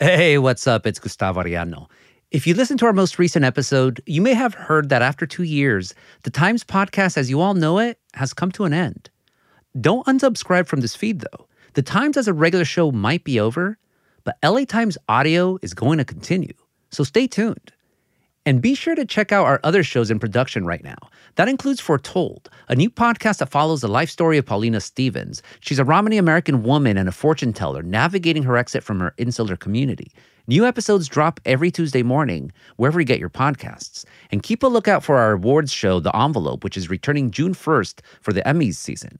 Hey, what's up? It's Gustavo Arellano. If you listen to our most recent episode, you may have heard that after two years, the Times podcast, as you all know it, has come to an end. Don't unsubscribe from this feed, though. The Times as a regular show might be over, but LA Times audio is going to continue. So stay tuned. And be sure to check out our other shows in production right now. That includes Foretold, a new podcast that follows the life story of Paulina Stevens. She's a Romani American woman and a fortune teller navigating her exit from her insular community. New episodes drop every Tuesday morning, wherever you get your podcasts. And keep a lookout for our awards show, The Envelope, which is returning June 1st for the Emmys season.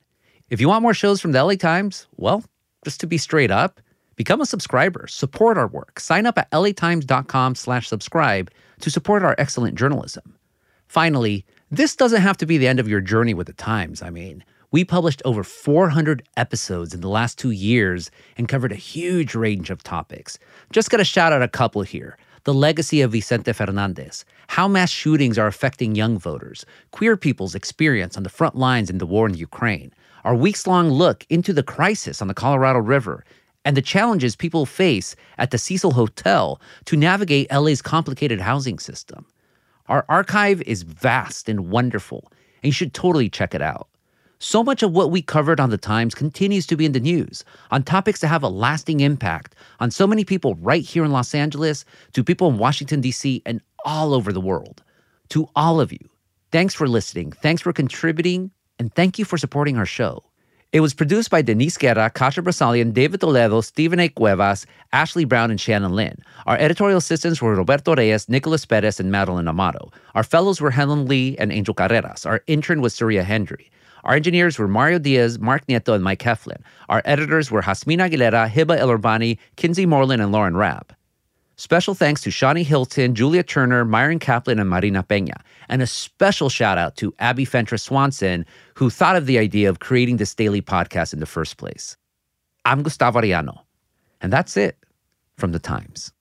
If you want more shows from the LA Times, well, just to be straight up, become a subscriber, support our work. Sign up at latimes.com slash subscribe to support our excellent journalism. Finally, this doesn't have to be the end of your journey with the Times. I mean, we published over 400 episodes in the last two years and covered a huge range of topics. Just got to shout out a couple here. The legacy of Vicente Fernandez, how mass shootings are affecting young voters, queer people's experience on the front lines in the war in Ukraine, our weeks long look into the crisis on the Colorado River, and the challenges people face at the Cecil Hotel to navigate LA's complicated housing system. Our archive is vast and wonderful, and you should totally check it out. So much of what we covered on the Times continues to be in the news on topics that have a lasting impact on so many people right here in Los Angeles, to people in Washington, D.C., and all over the world. To all of you, thanks for listening, thanks for contributing, and thank you for supporting our show. It was produced by Denise Guerra, Kasia Broussalian, David Toledo, Stephen A. Cuevas, Ashley Brown, and Shannon Lynn. Our editorial assistants were Roberto Reyes, Nicholas Perez, and Madeline Amato. Our fellows were Helen Lee and Angel Carreras. Our intern was Surya Hendry. Our engineers were Mario Diaz, Mark Nieto, and Mike Heflin. Our editors were Jasmine Aguilera, Hiba El Urbani, Kinsey Moreland, and Lauren Rabb. Special thanks to Shani Hilton, Julia Turner, Myron Kaplan, and Marina Peña. And a special shout out to Abby Fentress Swanson, who thought of the idea of creating this daily podcast in the first place. I'm Gustavo Arellano, and that's it from the Times.